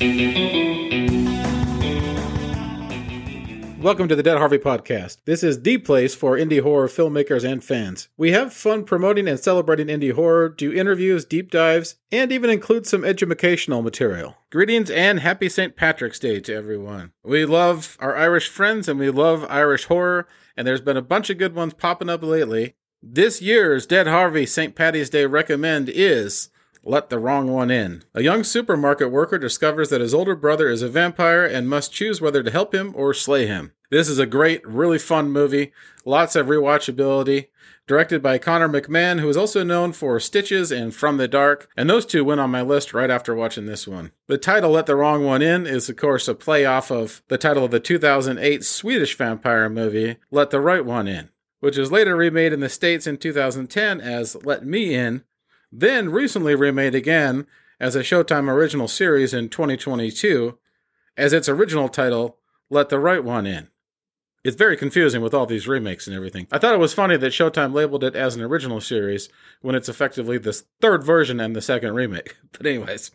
Welcome to the Dead Harvey podcast. This is the place for indie horror filmmakers and fans. We have fun promoting and celebrating indie horror, do interviews, deep dives, and even include some educational material. Greetings and happy St. Patrick's Day to everyone. We love our Irish friends and we love Irish horror, and there's been a bunch of good ones popping up lately. This year's Dead Harvey St. Patty's Day recommend is let the wrong one in. A young supermarket worker discovers that his older brother is a vampire and must choose whether to help him or slay him. This is a great, really fun movie. Lots of rewatchability. Directed by Conor McMahon, who is also known for Stitches and From the Dark, and those two went on my list right after watching this one. The title Let the Wrong One In is, of course, a play off of the title of the 2008 Swedish vampire movie, Let the Right One In, which was later remade in the States in 2010 as Let Me In, then recently remade again as a Showtime original series in 2022 as its original title, Let the Right One In. It's very confusing with all these remakes and everything. I thought it was funny that Showtime labeled it as an original series when it's effectively the third version and the second remake. But, anyways,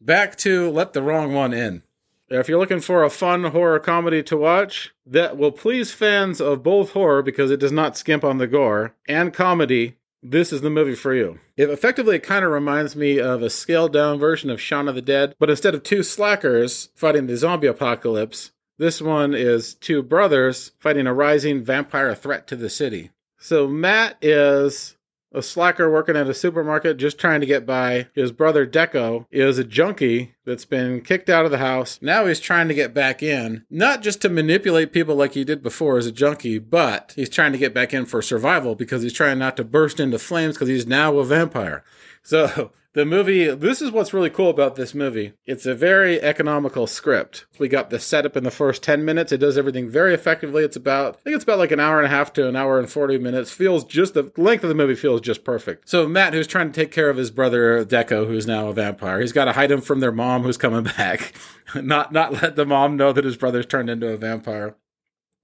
back to Let the Wrong One In. If you're looking for a fun horror comedy to watch that will please fans of both horror because it does not skimp on the gore and comedy, this is the movie for you. It effectively kind of reminds me of a scaled down version of Shaun of the Dead, but instead of two slackers fighting the zombie apocalypse, this one is two brothers fighting a rising vampire threat to the city. So Matt is a slacker working at a supermarket just trying to get by. His brother Deco is a junkie that's been kicked out of the house. Now he's trying to get back in, not just to manipulate people like he did before as a junkie, but he's trying to get back in for survival because he's trying not to burst into flames because he's now a vampire. So the movie, this is what's really cool about this movie. It's a very economical script. We got the setup in the first 10 minutes. It does everything very effectively. It's about, I think it's about like an hour and a half to an hour and 40 minutes. Feels just, the length of the movie feels just perfect. So Matt, who's trying to take care of his brother Deco, who's now a vampire, he's got to hide him from their mom who's coming back. not, not let the mom know that his brother's turned into a vampire.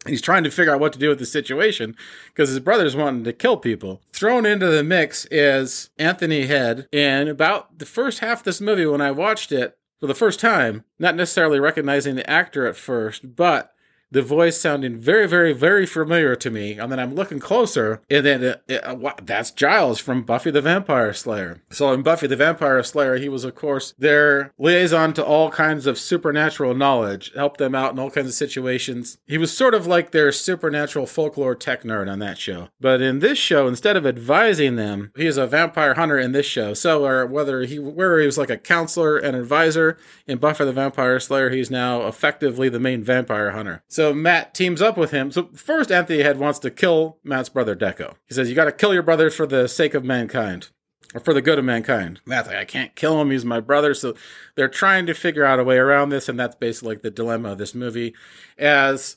He's trying to figure out what to do with the situation because his brother's wanting to kill people. Thrown into the mix is Anthony Head. And about the first half of this movie, when I watched it for the first time, not necessarily recognizing the actor at first, but the voice sounding very, very, very familiar to me. And then I'm looking closer, and then uh, uh, that's Giles from Buffy the Vampire Slayer. So in Buffy the Vampire Slayer, he was, of course, their liaison to all kinds of supernatural knowledge, helped them out in all kinds of situations. He was sort of like their supernatural folklore tech nerd on that show. But in this show, instead of advising them, he is a vampire hunter in this show. So, or whether he, where he was like a counselor and advisor in Buffy the Vampire Slayer, he's now effectively the main vampire hunter. So so Matt teams up with him. So first, Anthony Head wants to kill Matt's brother Deco. He says, "You got to kill your brother for the sake of mankind." Or for the good of mankind. Matt's like, I can't kill him. He's my brother. So they're trying to figure out a way around this, and that's basically like the dilemma of this movie. As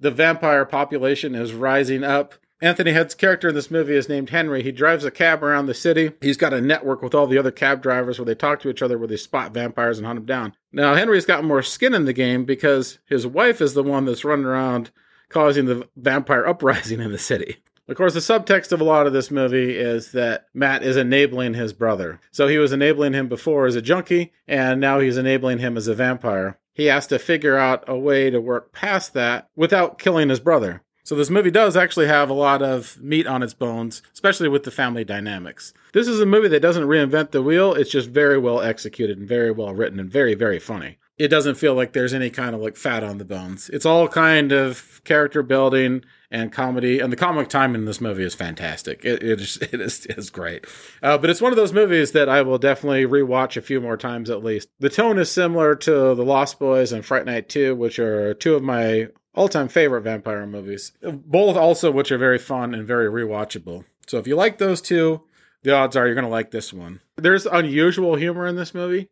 the vampire population is rising up, Anthony Head's character in this movie is named Henry. He drives a cab around the city. He's got a network with all the other cab drivers where they talk to each other, where they spot vampires and hunt them down. Now, Henry's got more skin in the game because his wife is the one that's running around causing the vampire uprising in the city. Of course, the subtext of a lot of this movie is that Matt is enabling his brother. So he was enabling him before as a junkie, and now he's enabling him as a vampire. He has to figure out a way to work past that without killing his brother. So this movie does actually have a lot of meat on its bones, especially with the family dynamics. This is a movie that doesn't reinvent the wheel. It's just very well executed and very well written and very, very funny. It doesn't feel like there's any kind of like fat on the bones. It's all kind of character building and comedy, and the comic time in this movie is fantastic. It, it, is, it is, it is great. Uh, but it's one of those movies that I will definitely rewatch a few more times at least. The tone is similar to The Lost Boys and Fright Night 2, which are two of my all time favorite vampire movies. Both also, which are very fun and very rewatchable. So if you like those two, the odds are you're going to like this one. There's unusual humor in this movie.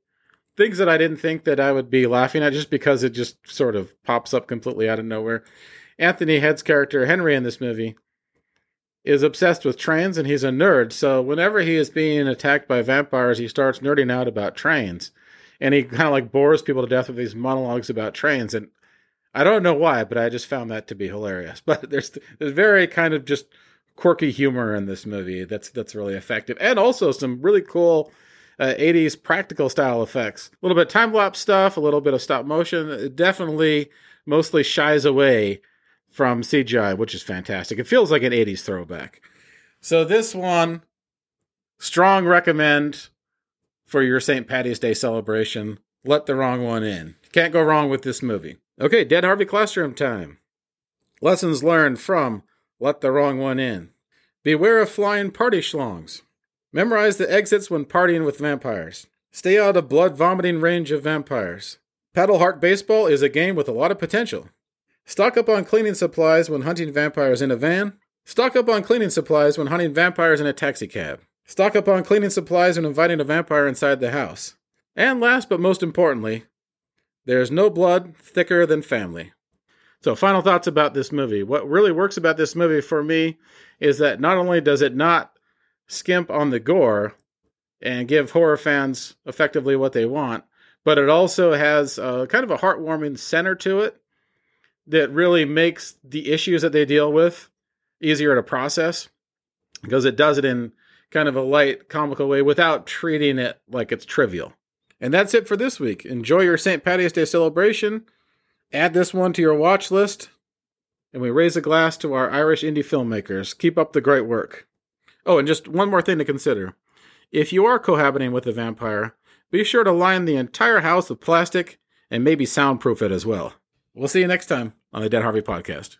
Things that I didn't think that I would be laughing at just because it just sort of pops up completely out of nowhere. Anthony Head's character, Henry, in this movie, is obsessed with trains and he's a nerd. So whenever he is being attacked by vampires, he starts nerding out about trains. And he kind of like bores people to death with these monologues about trains. And I don't know why, but I just found that to be hilarious. But there's there's very kind of just quirky humor in this movie that's that's really effective, and also some really cool uh, 80s practical style effects. A little bit time lapse stuff, a little bit of stop motion. It definitely mostly shies away from CGI, which is fantastic. It feels like an 80s throwback. So this one, strong recommend for your St. Patty's Day celebration. Let the wrong one in. Can't go wrong with this movie. Okay, Dead Harvey Classroom time. Lessons learned from Let the Wrong One In. Beware of flying party schlongs. Memorize the exits when partying with vampires. Stay out of blood vomiting range of vampires. Paddle Heart Baseball is a game with a lot of potential. Stock up on cleaning supplies when hunting vampires in a van. Stock up on cleaning supplies when hunting vampires in a taxicab. Stock up on cleaning supplies when inviting a vampire inside the house. And last but most importantly, there's no blood thicker than family. So, final thoughts about this movie. What really works about this movie for me is that not only does it not skimp on the gore and give horror fans effectively what they want, but it also has a, kind of a heartwarming center to it that really makes the issues that they deal with easier to process because it does it in kind of a light, comical way without treating it like it's trivial. And that's it for this week. Enjoy your St. Patty's Day celebration. Add this one to your watch list. And we raise a glass to our Irish indie filmmakers. Keep up the great work. Oh, and just one more thing to consider. If you are cohabiting with a vampire, be sure to line the entire house with plastic and maybe soundproof it as well. We'll see you next time on the Dead Harvey podcast.